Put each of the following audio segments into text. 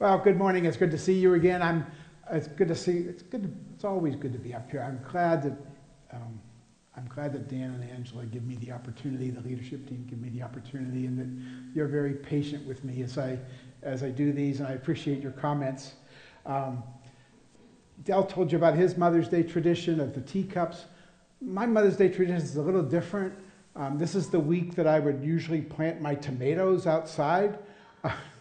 Well, good morning. It's good to see you again. I'm. It's good to see. It's good. To, it's always good to be up here. I'm glad that. Um, I'm glad that Dan and Angela give me the opportunity. The leadership team give me the opportunity, and that you're very patient with me as I as I do these. And I appreciate your comments. Um, Dell told you about his Mother's Day tradition of the teacups. My Mother's Day tradition is a little different. Um, this is the week that I would usually plant my tomatoes outside.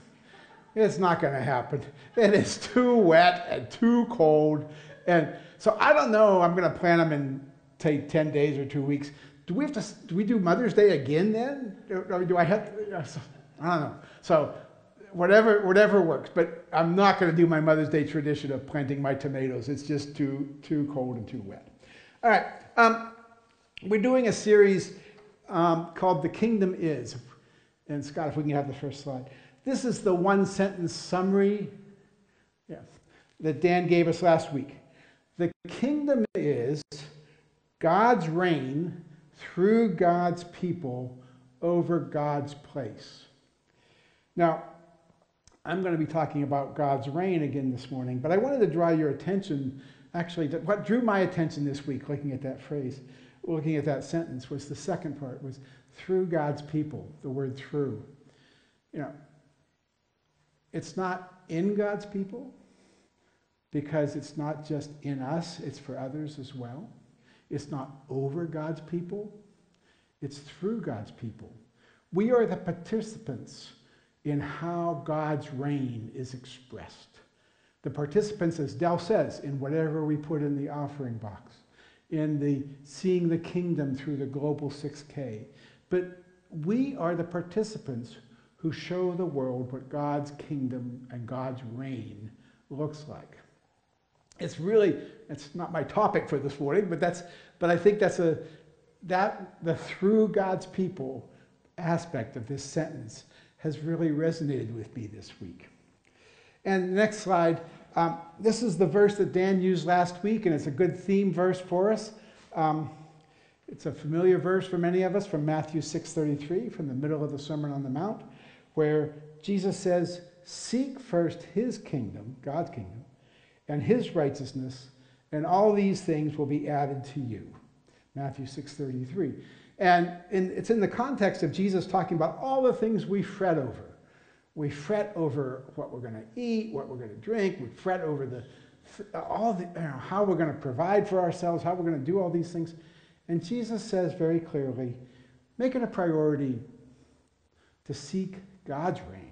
It's not going to happen. It is too wet and too cold. And so I don't know. I'm going to plant them in, say, 10 days or two weeks. Do we have to, do we do Mother's Day again then? Do, do I have to, I don't know. So whatever, whatever works. But I'm not going to do my Mother's Day tradition of planting my tomatoes. It's just too, too cold and too wet. All right. Um, we're doing a series um, called The Kingdom Is. And Scott, if we can have the first slide. This is the one sentence summary yeah, that Dan gave us last week. The kingdom is God's reign through God's people over God's place. Now, I'm going to be talking about God's reign again this morning, but I wanted to draw your attention, actually, what drew my attention this week, looking at that phrase, looking at that sentence, was the second part, was through God's people, the word through. You know, it's not in God's people because it's not just in us, it's for others as well. It's not over God's people, it's through God's people. We are the participants in how God's reign is expressed. The participants, as Dell says, in whatever we put in the offering box, in the seeing the kingdom through the global 6K. But we are the participants who show the world what God's kingdom and God's reign looks like. It's really, it's not my topic for this morning, but that's, but I think that's a, that, the through God's people aspect of this sentence has really resonated with me this week. And next slide, um, this is the verse that Dan used last week, and it's a good theme verse for us. Um, it's a familiar verse for many of us from Matthew 6:33, from the middle of the Sermon on the Mount, where Jesus says, "Seek first His kingdom, God's kingdom, and His righteousness, and all these things will be added to you." Matthew 6:33. And in, it's in the context of Jesus talking about all the things we fret over. We fret over what we're going to eat, what we're going to drink. We fret over the, all the, you know, how we're going to provide for ourselves, how we're going to do all these things. And Jesus says very clearly, make it a priority to seek God's reign.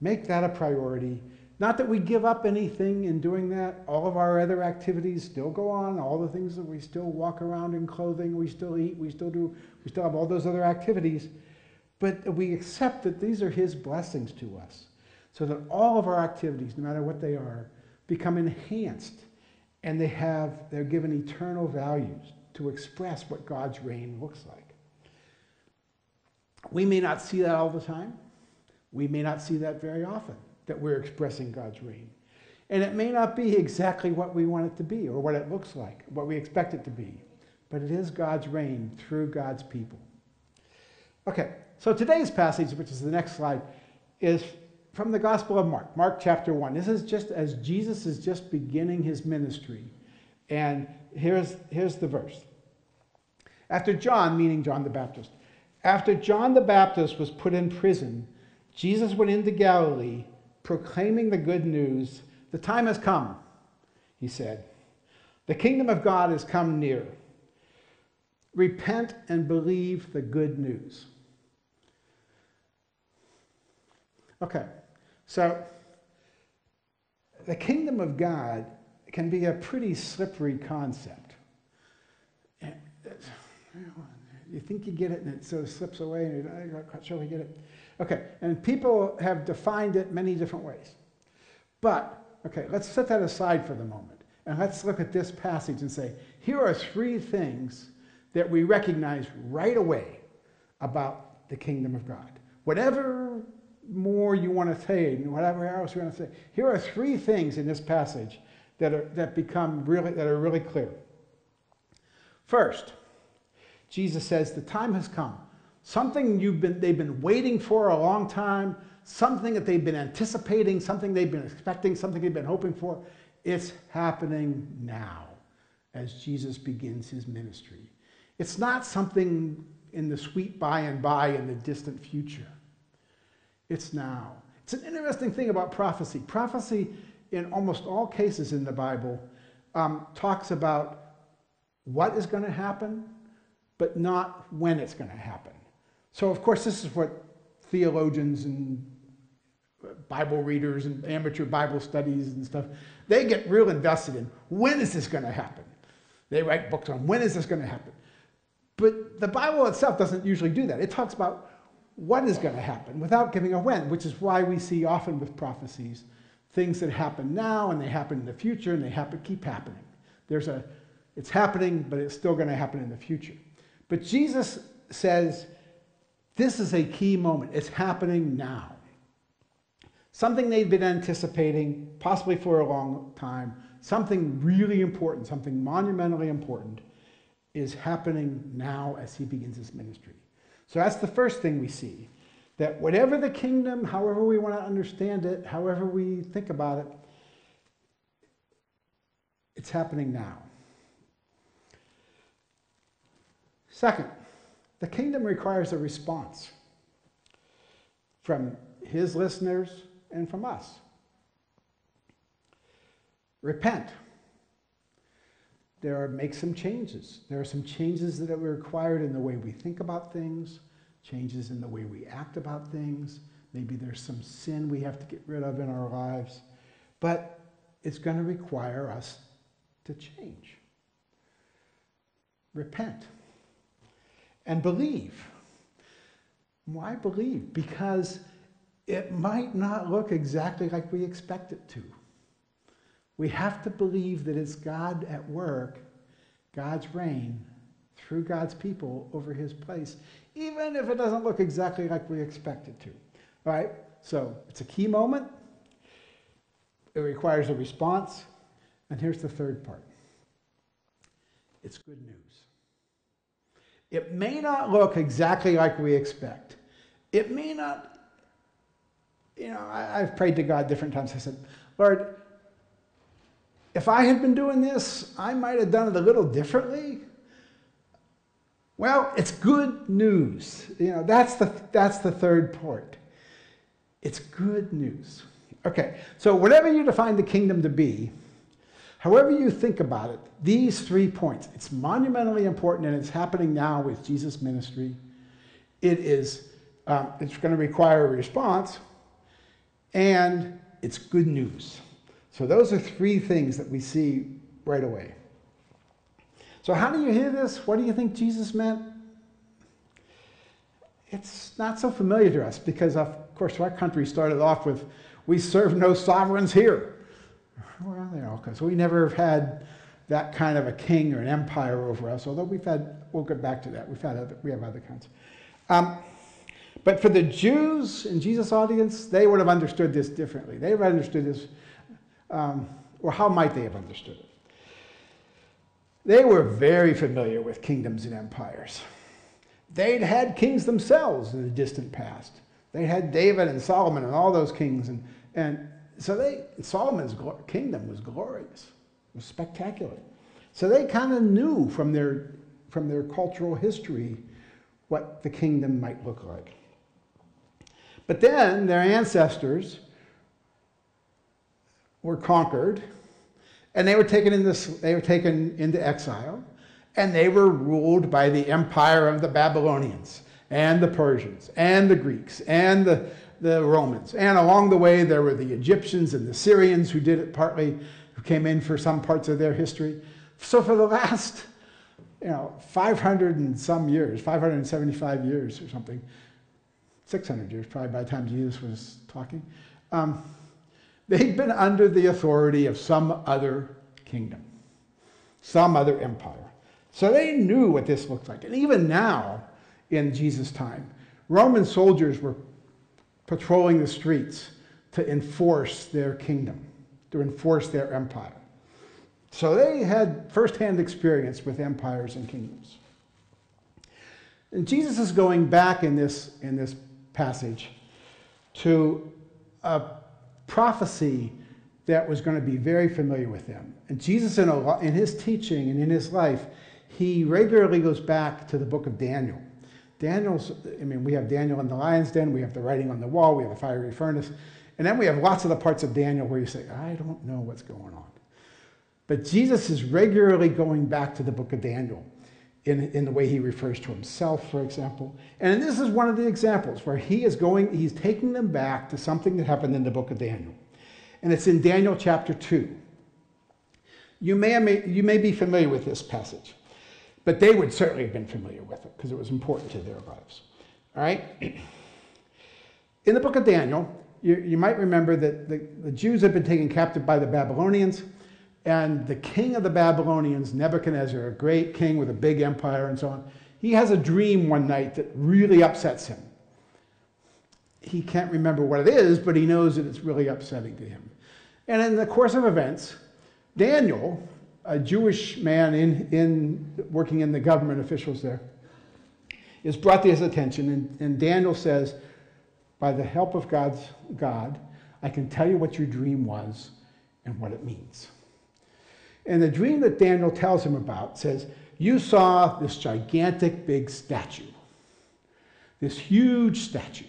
Make that a priority not that we give up anything in doing that. All of our other activities still go on. All the things that we still walk around in clothing, we still eat, we still do, we still have all those other activities. But we accept that these are His blessings to us. So that all of our activities, no matter what they are, become enhanced and they have, they're given eternal values to express what God's reign looks like. We may not see that all the time. We may not see that very often that we're expressing God's reign. And it may not be exactly what we want it to be or what it looks like, what we expect it to be, but it is God's reign through God's people. Okay, so today's passage, which is the next slide, is from the Gospel of Mark, Mark chapter 1. This is just as Jesus is just beginning his ministry. And here's, here's the verse. After John, meaning John the Baptist, after John the Baptist was put in prison, Jesus went into Galilee proclaiming the good news. The time has come, he said. The kingdom of God has come near. Repent and believe the good news. Okay, so the kingdom of God can be a pretty slippery concept. You think you get it and it sort of slips away and you're not quite sure we get it. Okay, and people have defined it many different ways. But, okay, let's set that aside for the moment. And let's look at this passage and say, here are three things that we recognize right away about the kingdom of God. Whatever more you want to say, and whatever else you want to say, here are three things in this passage that, are, that become really, that are really clear. First, Jesus says, the time has come something you've been, they've been waiting for a long time, something that they've been anticipating, something they've been expecting, something they've been hoping for. It's happening now as Jesus begins his ministry. It's not something in the sweet by and by in the distant future. It's now. It's an interesting thing about prophecy. Prophecy, in almost all cases in the Bible, um, talks about what is going to happen, but not when it's going to happen. So, of course, this is what theologians and Bible readers and amateur Bible studies and stuff, they get real invested in when is this going to happen? They write books on when is this going to happen? But the Bible itself doesn't usually do that. It talks about what is going to happen without giving a when, which is why we see often with prophecies things that happen now and they happen in the future and they happen, keep happening. There's a, it's happening, but it's still going to happen in the future. But Jesus says, this is a key moment. It's happening now. Something they've been anticipating, possibly for a long time, something really important, something monumentally important, is happening now as he begins his ministry. So that's the first thing we see. That whatever the kingdom, however we want to understand it, however we think about it, it's happening now. Second, the kingdom requires a response from his listeners and from us. Repent. There are make some changes. There are some changes that are required in the way we think about things, changes in the way we act about things. Maybe there's some sin we have to get rid of in our lives. But it's going to require us to change. Repent and believe. Why believe? Because it might not look exactly like we expect it to. We have to believe that it's God at work, God's reign, through God's people over his place, even if it doesn't look exactly like we expect it to. All right? So it's a key moment. It requires a response. And here's the third part it's good news. It may not look exactly like we expect. It may not, you know, I, have prayed to God different times. I said, Lord, if I had been doing this, I might have done it a little differently. Well, it's good news. You know, that's the, that's the third part. It's good news. Okay, so whatever you define the kingdom to be, However, you think about it, these three points, it's monumentally important and it's happening now with Jesus' ministry. It is, um, it's going to require a response, and it's good news. So, those are three things that we see right away. So, how do you hear this? What do you think Jesus meant? It's not so familiar to us because, of course, our country started off with, We serve no sovereigns here. Well, you know, because we never have had that kind of a king or an empire over us, although we've had, we'll get back to that. We've had other, we have other kinds. Um, but for the Jews in Jesus' audience, they would have understood this differently. They would have understood this, um, or how might they have understood it? They were very familiar with kingdoms and empires. They'd had kings themselves in the distant past. They had David and Solomon and all those kings, and, and so they Solomon's kingdom was glorious, it was spectacular. So they kind of knew from their from their cultural history what the kingdom might look like. But then their ancestors were conquered, and they were taken in this, they were taken into exile, and they were ruled by the empire of the Babylonians and the Persians and the Greeks and the the Romans. And along the way, there were the Egyptians and the Syrians who did it partly, who came in for some parts of their history. So for the last, you know, 500 and some years, 575 years or something, 600 years probably by the time Jesus was talking, um, they'd been under the authority of some other kingdom, some other empire. So they knew what this looked like. And even now, in Jesus' time, Roman soldiers were patrolling the streets to enforce their kingdom, to enforce their empire. So they had firsthand experience with empires and kingdoms. And Jesus is going back in this, in this passage to a prophecy that was going to be very familiar with them. And Jesus, in, a, in his teaching and in his life, he regularly goes back to the book of Daniel. Daniel's, I mean, we have Daniel in the lion's den, we have the writing on the wall, we have the fiery furnace, and then we have lots of the parts of Daniel where you say, I don't know what's going on. But Jesus is regularly going back to the book of Daniel in, in the way he refers to himself, for example. And this is one of the examples where he is going, he's taking them back to something that happened in the book of Daniel. And it's in Daniel chapter 2. You may, you may be familiar with this passage, but they would certainly have been familiar with it because it was important to their lives. All right? In the book of Daniel, you, you might remember that the, the Jews had been taken captive by the Babylonians and the king of the Babylonians, Nebuchadnezzar, a great king with a big empire and so on, he has a dream one night that really upsets him. He can't remember what it is, but he knows that it's really upsetting to him. And in the course of events, Daniel, a Jewish man in, in working in the government officials there, is brought to his attention, and, and Daniel says, By the help of God's God, I can tell you what your dream was and what it means. And the dream that Daniel tells him about says, You saw this gigantic big statue, this huge statue.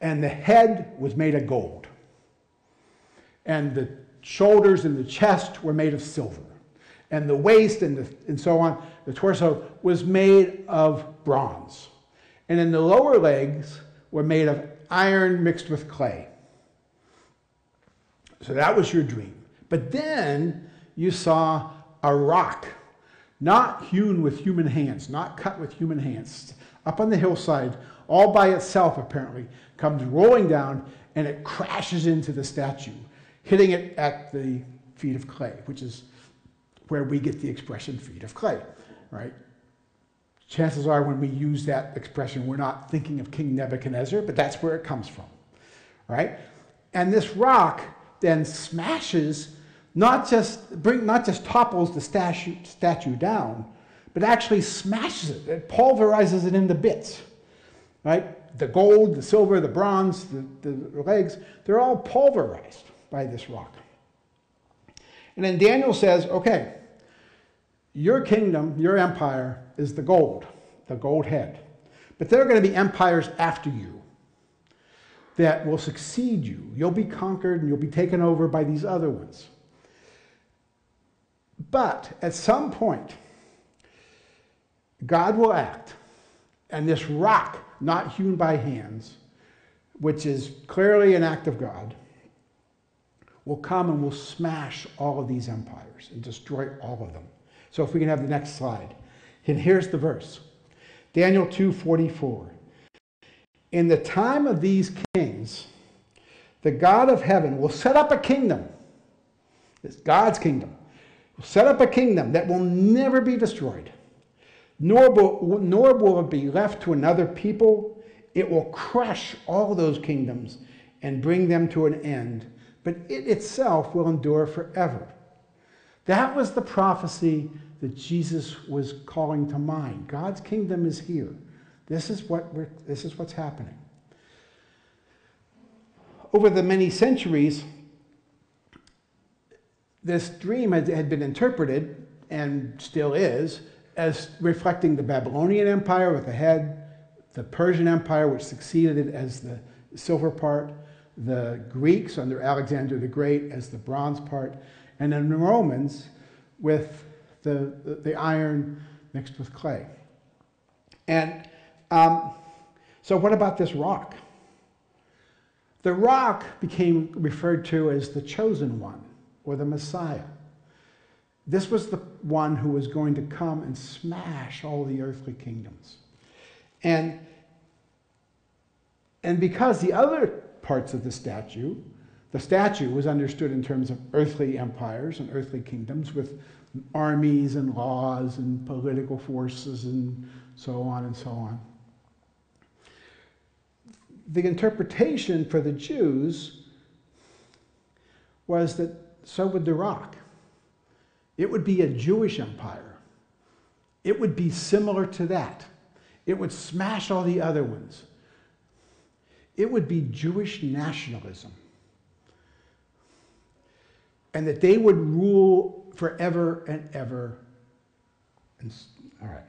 And the head was made of gold. And the shoulders and the chest were made of silver. And the waist and, the, and so on, the torso, was made of bronze. And then the lower legs were made of iron mixed with clay. So that was your dream. But then you saw a rock, not hewn with human hands, not cut with human hands, up on the hillside, all by itself apparently, comes rolling down and it crashes into the statue, hitting it at the feet of clay, which is where we get the expression feet of clay, right? Chances are when we use that expression, we're not thinking of King Nebuchadnezzar, but that's where it comes from, right? And this rock then smashes not just, bring, not just topples the statue, statue down, but actually smashes it. It pulverizes it into bits. Right? The gold, the silver, the bronze, the, the legs, they're all pulverized by this rock. And then Daniel says, okay, your kingdom, your empire is the gold, the gold head. But there are going to be empires after you that will succeed you. You'll be conquered and you'll be taken over by these other ones. But at some point, God will act, and this rock, not hewn by hands, which is clearly an act of God, will come and will smash all of these empires and destroy all of them. So if we can have the next slide. And here's the verse. Daniel 2:44. In the time of these kings, the God of heaven will set up a kingdom. It's God's kingdom Will set up a kingdom that will never be destroyed, nor will, nor will it be left to another people. It will crush all those kingdoms and bring them to an end, but it itself will endure forever. That was the prophecy that Jesus was calling to mind. God's kingdom is here. This is, what we're, this is what's happening. Over the many centuries, this dream had, had been interpreted, and still is, as reflecting the Babylonian Empire with the head, the Persian Empire, which succeeded it as the silver part, the Greeks under Alexander the Great as the bronze part, and then the Romans with the, the, the iron mixed with clay. And um, so, what about this rock? The rock became referred to as the chosen one or the Messiah. This was the one who was going to come and smash all the earthly kingdoms. And, and because the other parts of the statue, the statue was understood in terms of earthly empires and earthly kingdoms with armies and laws and political forces and so on and so on. The interpretation for the Jews was that so would the rock. It would be a Jewish empire it would be similar to that. It would smash all the other ones. It would be Jewish nationalism. And that they would rule forever and ever. And, all right.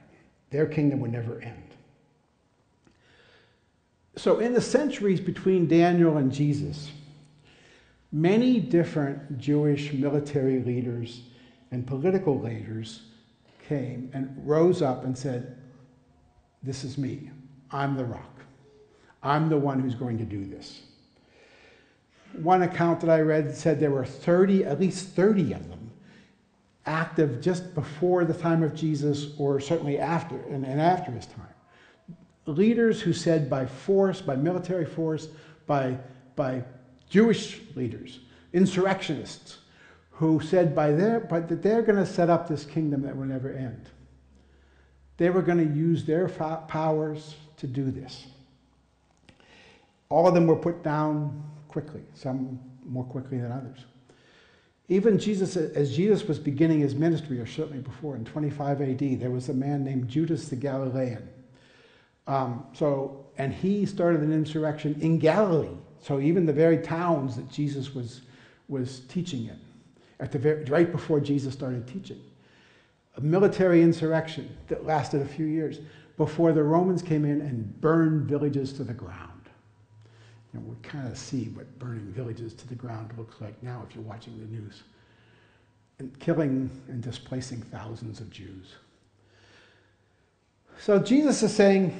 Their kingdom would never end. So, in the centuries between Daniel and Jesus, many different Jewish military leaders and political leaders came and rose up and said, This is me. I'm the rock. I'm the one who's going to do this. One account that I read said there were 30, at least 30 of them, active just before the time of Jesus or certainly after and, and after his time. Leaders who said by force, by military force, by, by Jewish leaders, insurrectionists, who said by their, by, that they're going to set up this kingdom that will never end. They were going to use their powers to do this. All of them were put down quickly, some more quickly than others. Even Jesus, as Jesus was beginning his ministry, or certainly before, in 25 AD, there was a man named Judas the Galilean. Um, so, and he started an insurrection in Galilee. So even the very towns that Jesus was, was teaching in, at the very, right before Jesus started teaching. A military insurrection that lasted a few years before the Romans came in and burned villages to the ground. You know, we kind of see what burning villages to the ground looks like now if you're watching the news. And killing and displacing thousands of Jews. So Jesus is saying,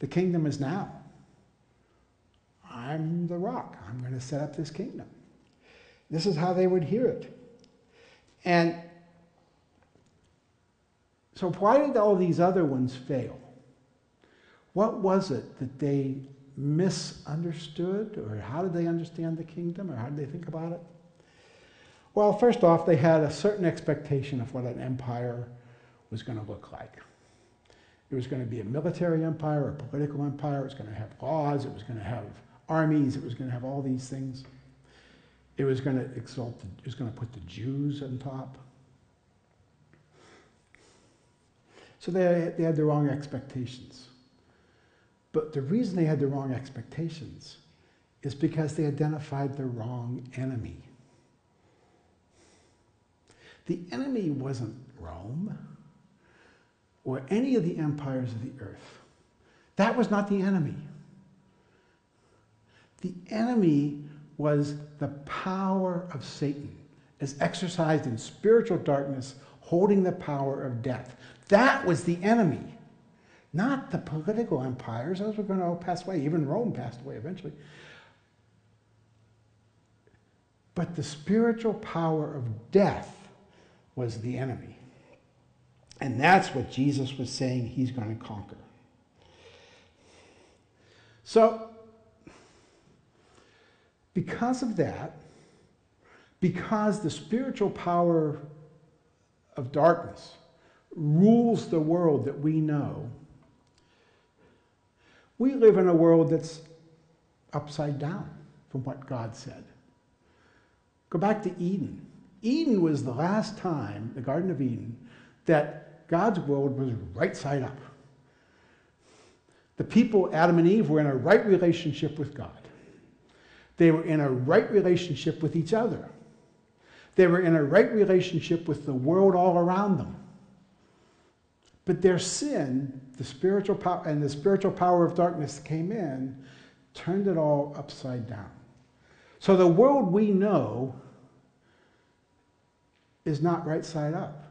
the kingdom is now. I'm the rock. I'm going to set up this kingdom. This is how they would hear it. And so, why did all these other ones fail? What was it that they misunderstood, or how did they understand the kingdom, or how did they think about it? Well, first off, they had a certain expectation of what an empire was going to look like. It was going to be a military empire, a political empire, it was going to have laws, it was going to have armies, it was going to have all these things. It was going to exalt, it was going to put the Jews on top. So they, they had the wrong expectations. But the reason they had the wrong expectations is because they identified the wrong enemy. The enemy wasn't Rome or any of the empires of the earth. That was not the enemy. The enemy was the power of Satan as exercised in spiritual darkness, holding the power of death. That was the enemy. Not the political empires, those were going to all pass away. Even Rome passed away eventually. But the spiritual power of death was the enemy. And that's what Jesus was saying he's going to conquer. So, because of that, because the spiritual power of darkness rules the world that we know, we live in a world that's upside down from what God said. Go back to Eden. Eden was the last time, the Garden of Eden, that God's world was right side up. The people, Adam and Eve, were in a right relationship with God. They were in a right relationship with each other. They were in a right relationship with the world all around them. But their sin, the spiritual power, and the spiritual power of darkness came in, turned it all upside down. So the world we know is not right side up.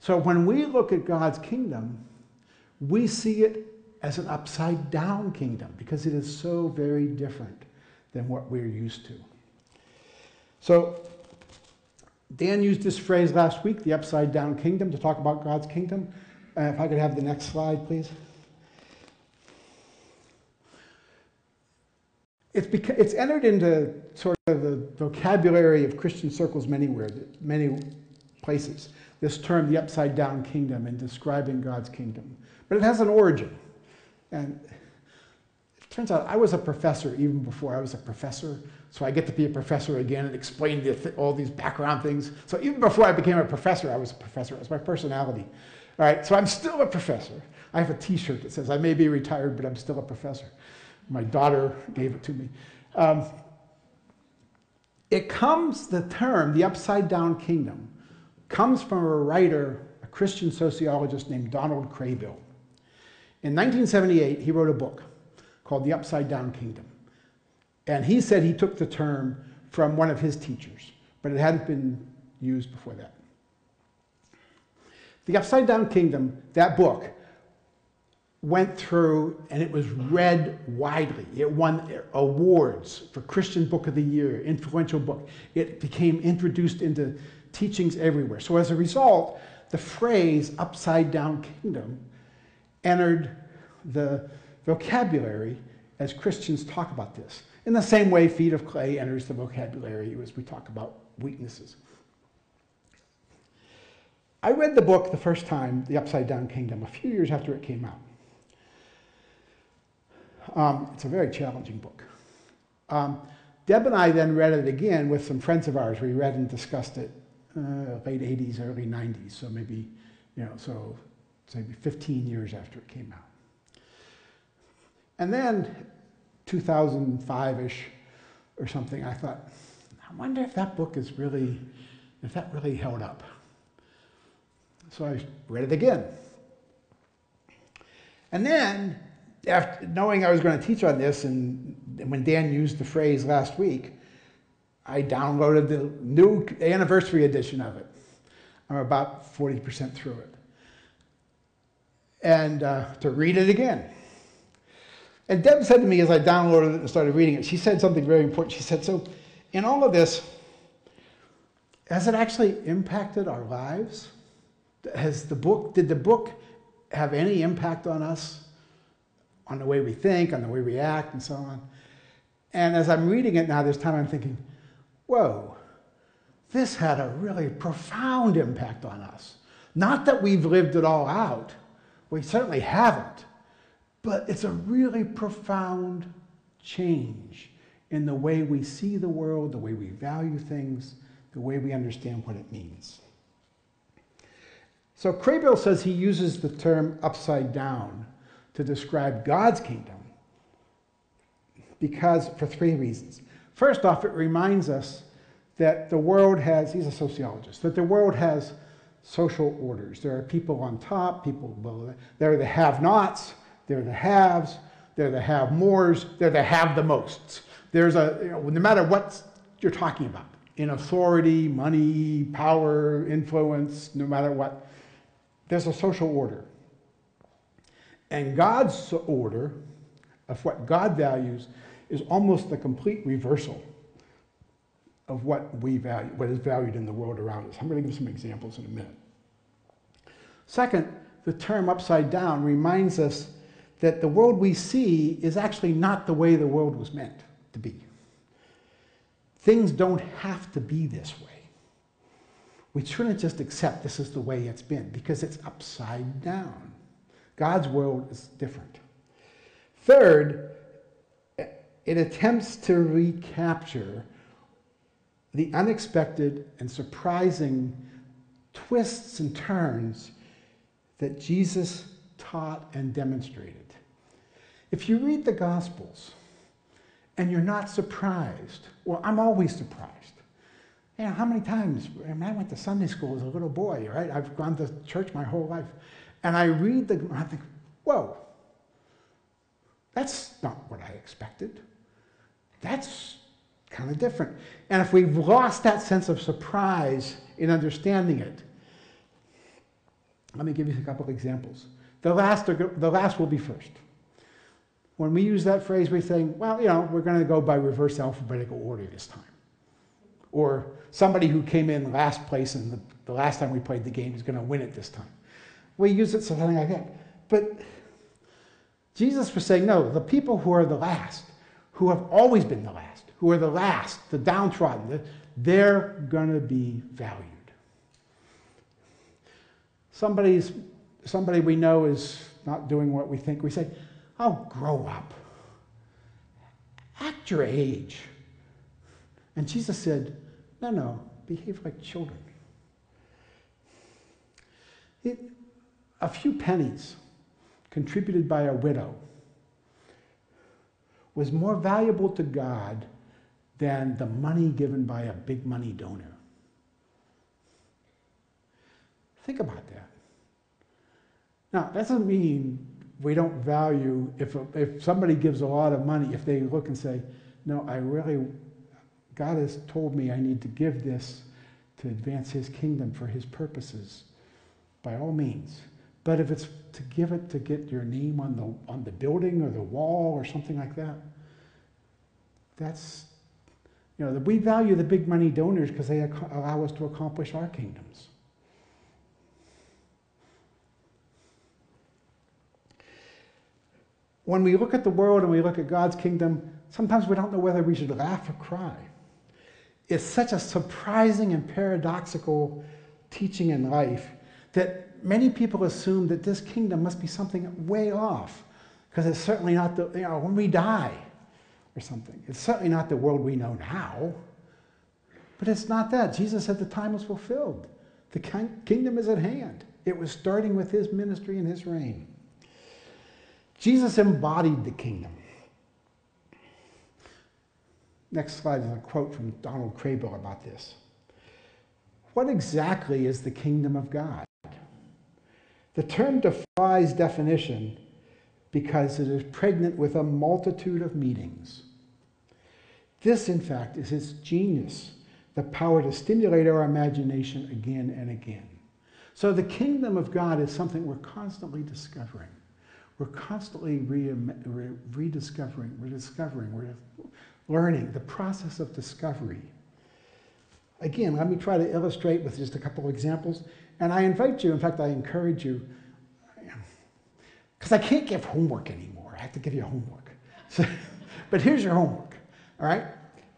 So when we look at God's kingdom, we see it as an upside down kingdom because it is so very different than what we're used to. So Dan used this phrase last week, the upside down kingdom, to talk about God's kingdom. Uh, if I could have the next slide, please. It's, it's entered into sort of the vocabulary of Christian circles manywhere, many places, this term, the upside down kingdom, in describing God's kingdom. But it has an origin. And it Turns out I was a professor even before I was a professor. So I get to be a professor again and explain the th- all these background things. So even before I became a professor, I was a professor. It was my personality. All right, so I'm still a professor. I have a T-shirt that says I may be retired, but I'm still a professor. My daughter gave it to me. Um, it comes, the term, the upside down kingdom, comes from a writer, a Christian sociologist named Donald Kraybill. In 1978, he wrote a book called The Upside Down Kingdom. And he said he took the term from one of his teachers, but it hadn't been used before that. The Upside Down Kingdom, that book, went through and it was read widely. It won awards for Christian Book of the Year, influential book. It became introduced into teachings everywhere. So as a result, the phrase upside down kingdom entered the vocabulary as Christians talk about this. In the same way, feet of clay enters the vocabulary as we talk about weaknesses. I read the book the first time, The Upside Down Kingdom, a few years after it came out. Um, it's a very challenging book. Um, Deb and I then read it again with some friends of ours. We read and discussed it uh, late 80s, early 90s, so maybe, you know, so maybe 15 years after it came out. And then 2005-ish or something, I thought, I wonder if that book is really, if that really held up. So I read it again. And then after knowing I was going to teach on this, and when Dan used the phrase last week, I downloaded the new anniversary edition of it. I'm about 40% through it. And uh, to read it again. And Deb said to me as I downloaded it and started reading it, she said something very important. She said, So, in all of this, has it actually impacted our lives? Has the book, did the book have any impact on us? on the way we think, on the way we act, and so on. And as I'm reading it now, this time I'm thinking, whoa, this had a really profound impact on us. Not that we've lived it all out, we certainly haven't, but it's a really profound change in the way we see the world, the way we value things, the way we understand what it means. So Kraybill says he uses the term upside down to describe God's kingdom because for three reasons. First off, it reminds us that the world has, he's a sociologist, that the world has social orders. There are people on top, people below. There are the have nots, there are the haves, there are the have mores, there are the have the mosts. There's a, you know, no matter what you're talking about, in authority, money, power, influence, no matter what, there's a social order. And God's order of what God values is almost the complete reversal of what we value, what is valued in the world around us. I'm going to give some examples in a minute. Second, the term upside down reminds us that the world we see is actually not the way the world was meant to be. Things don't have to be this way. We shouldn't just accept this is the way it's been because it's upside down. God's world is different. Third, it attempts to recapture the unexpected and surprising twists and turns that Jesus taught and demonstrated. If you read the Gospels and you're not surprised, well, I'm always surprised. You know, how many times, I, mean, I went to Sunday school as a little boy, right? I've gone to church my whole life. And I read the, I think, whoa, that's not what I expected. That's kind of different. And if we've lost that sense of surprise in understanding it, let me give you a couple of examples. The last, the last will be first. When we use that phrase, we think, well, you know, we're going to go by reverse alphabetical order this time. Or somebody who came in last place and the, the last time we played the game is going to win it this time we use it something like that. But Jesus was saying, no, the people who are the last, who have always been the last, who are the last, the downtrodden, they're going to be valued. Somebody's, somebody we know is not doing what we think. We say, oh, grow up. Act your age. And Jesus said, No, no, behave like children. It, a few pennies contributed by a widow was more valuable to God than the money given by a big money donor. Think about that. Now, that doesn't mean we don't value, if, if somebody gives a lot of money, if they look and say, no, I really, God has told me I need to give this to advance his kingdom for his purposes, by all means. But if it's to give it to get your name on the, on the building or the wall or something like that, that's, you know, we value the big money donors because they allow us to accomplish our kingdoms. When we look at the world and we look at God's kingdom, sometimes we don't know whether we should laugh or cry. It's such a surprising and paradoxical teaching in life that many people assume that this kingdom must be something way off because it's certainly not the, you know, when we die or something. It's certainly not the world we know now, but it's not that. Jesus said the time was fulfilled. The kingdom is at hand. It was starting with his ministry and his reign. Jesus embodied the kingdom. Next slide is a quote from Donald Kraybill about this. What exactly is the kingdom of God? The term defies definition because it is pregnant with a multitude of meanings. This, in fact, is its genius, the power to stimulate our imagination again and again. So the kingdom of God is something we're constantly discovering. We're constantly re- re- rediscovering, rediscovering, we're learning, the process of discovery. Again, let me try to illustrate with just a couple of examples. And I invite you, in fact, I encourage you, because I can't give homework anymore. I have to give you homework. So, but here's your homework, all right?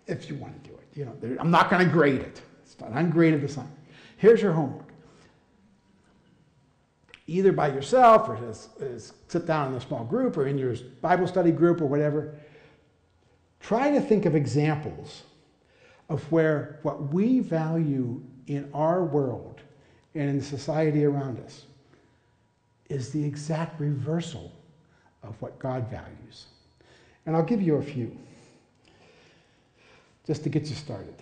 If you want to do it. You know, I'm not going to grade it. It's not ungraded assignment. Here's your homework. Either by yourself or sit down in a small group or in your Bible study group or whatever. Try to think of examples of where what we value in our world and in society around us is the exact reversal of what God values. And I'll give you a few just to get you started.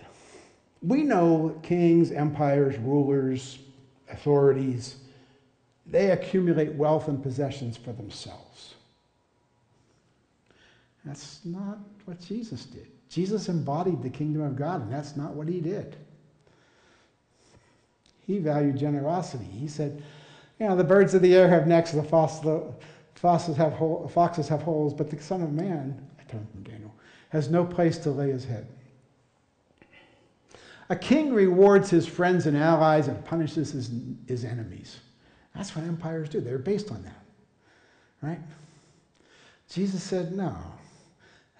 We know kings, empires, rulers, authorities, they accumulate wealth and possessions for themselves. That's not what Jesus did. Jesus embodied the kingdom of God, and that's not what he did. He valued generosity. He said, you know, the birds of the air have necks, the, foxes have, foxes have holes, but the Son of Man, I turn from Daniel, has no place to lay his head. A king rewards his friends and allies and punishes his, his enemies. That's what empires do. They're based on that. Right? Jesus said, no.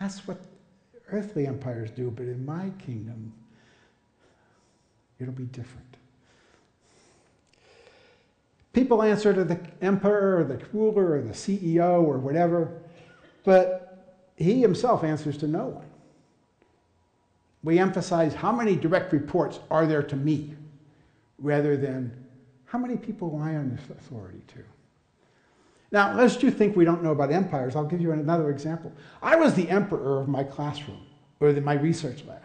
That's what earthly empires do, but in my kingdom, it'll be different. People answer to the emperor or the ruler or the CEO or whatever, but he himself answers to no one. We emphasize how many direct reports are there to me rather than how many people lie on this authority to. Now, lest you think we don't know about empires, I'll give you another example. I was the emperor of my classroom or the, my research lab.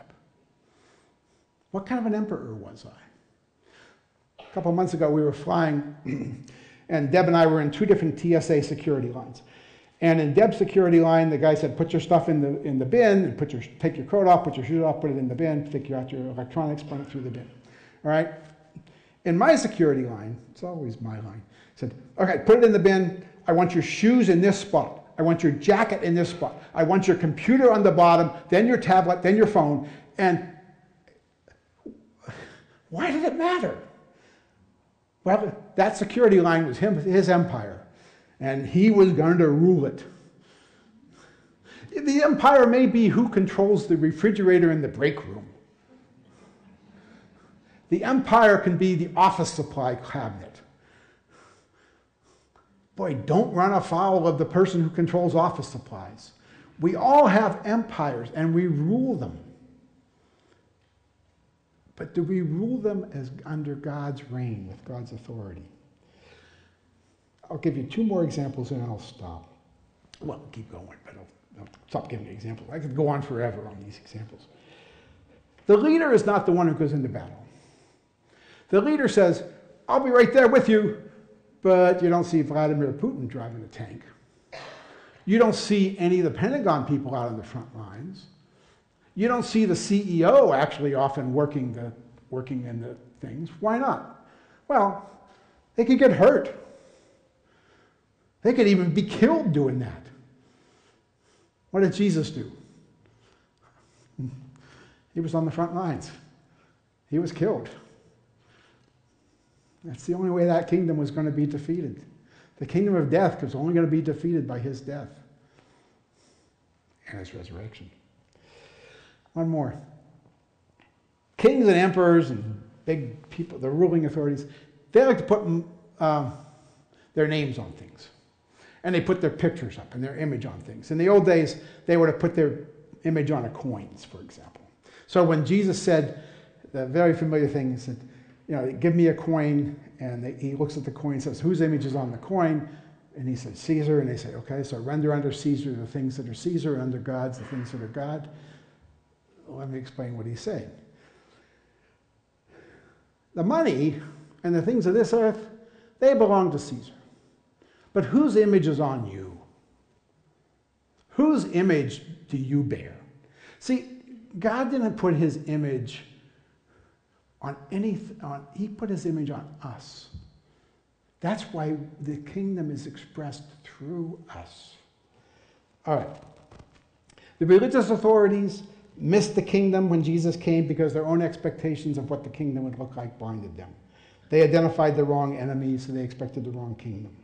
What kind of an emperor was I? A couple months ago, we were flying, and Deb and I were in two different TSA security lines. And in Deb's security line, the guy said, "Put your stuff in the in the bin, and put your take your coat off, put your shoes off, put it in the bin, take out your electronics, put it through the bin." All right. In my security line, it's always my line. Said, "Okay, put it in the bin. I want your shoes in this spot. I want your jacket in this spot. I want your computer on the bottom, then your tablet, then your phone." And why did it matter? Well, that security line was him, his empire, and he was going to rule it. The empire may be who controls the refrigerator in the break room. The empire can be the office supply cabinet. Boy, don't run afoul of the person who controls office supplies. We all have empires and we rule them. But do we rule them as under God's reign, with God's authority? I'll give you two more examples and I'll stop. Well, keep going, but I'll, I'll stop giving examples. I could go on forever on these examples. The leader is not the one who goes into battle. The leader says, I'll be right there with you, but you don't see Vladimir Putin driving a tank. You don't see any of the Pentagon people out on the front lines. You don't see the CEO actually often working, the, working in the things. Why not? Well, they could get hurt. They could even be killed doing that. What did Jesus do? He was on the front lines. He was killed. That's the only way that kingdom was going to be defeated. The kingdom of death was only going to be defeated by his death and his resurrection. One more. Kings and emperors and big people, the ruling authorities, they like to put um, their names on things. And they put their pictures up and their image on things. In the old days, they would have put their image on a coins, for example. So when Jesus said the very familiar thing, he said, you know, give me a coin, and they, he looks at the coin and says, whose image is on the coin? And he said, Caesar. And they say, okay, so render under Caesar the things that are Caesar, and under God's the things that are God. Let me explain what he's saying. The money and the things of this earth, they belong to Caesar. But whose image is on you? Whose image do you bear? See, God didn't put his image on any, on, he put his image on us. That's why the kingdom is expressed through us. All right. The religious authorities missed the kingdom when Jesus came because their own expectations of what the kingdom would look like blinded them. They identified the wrong enemy, so they expected the wrong kingdom.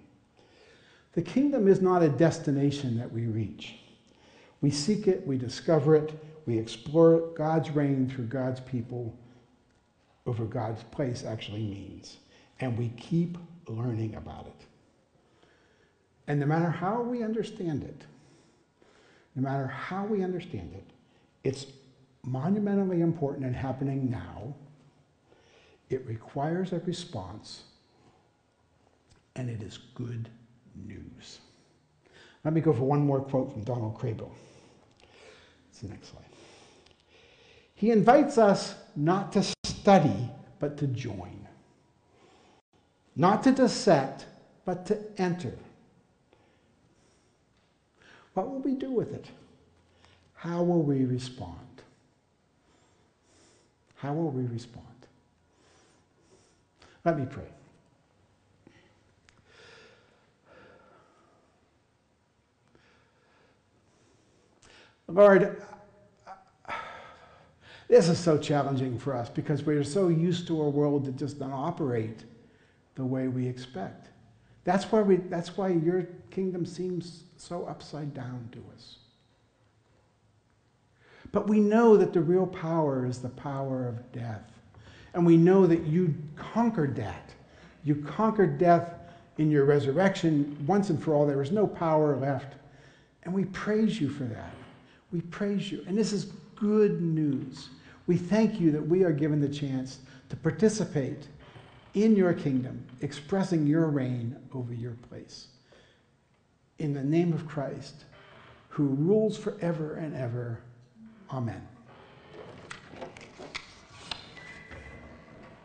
The kingdom is not a destination that we reach. We seek it, we discover it, we explore God's reign through God's people over God's place actually means. And we keep learning about it. And no matter how we understand it, no matter how we understand it, it's monumentally important and happening now. It requires a response, and it is good news. Let me go for one more quote from Donald Kraybill. It's the next slide. He invites us not to study, but to join. Not to dissect, but to enter. What will we do with it? How will we respond? How will we respond? Let me pray. Lord, this is so challenging for us because we're so used to a world that just doesn't operate the way we expect. That's why, we, that's why your kingdom seems so upside down to us. But we know that the real power is the power of death. And we know that you conquered that. You conquered death in your resurrection once and for all. There is no power left. And we praise you for that. We praise you. And this is good news. We thank you that we are given the chance to participate in your kingdom, expressing your reign over your place. In the name of Christ, who rules forever and ever. Amen.